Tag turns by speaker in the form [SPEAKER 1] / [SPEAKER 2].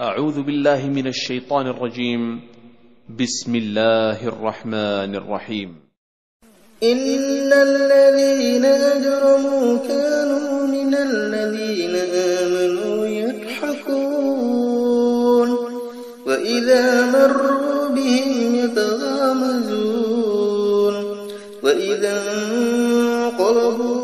[SPEAKER 1] أعوذ بالله من الشيطان الرجيم. بسم الله الرحمن الرحيم.
[SPEAKER 2] إن الذين أجرموا كانوا من الذين آمنوا يضحكون. وإذا مروا بهم يتغامزون. وإذا انقلبوا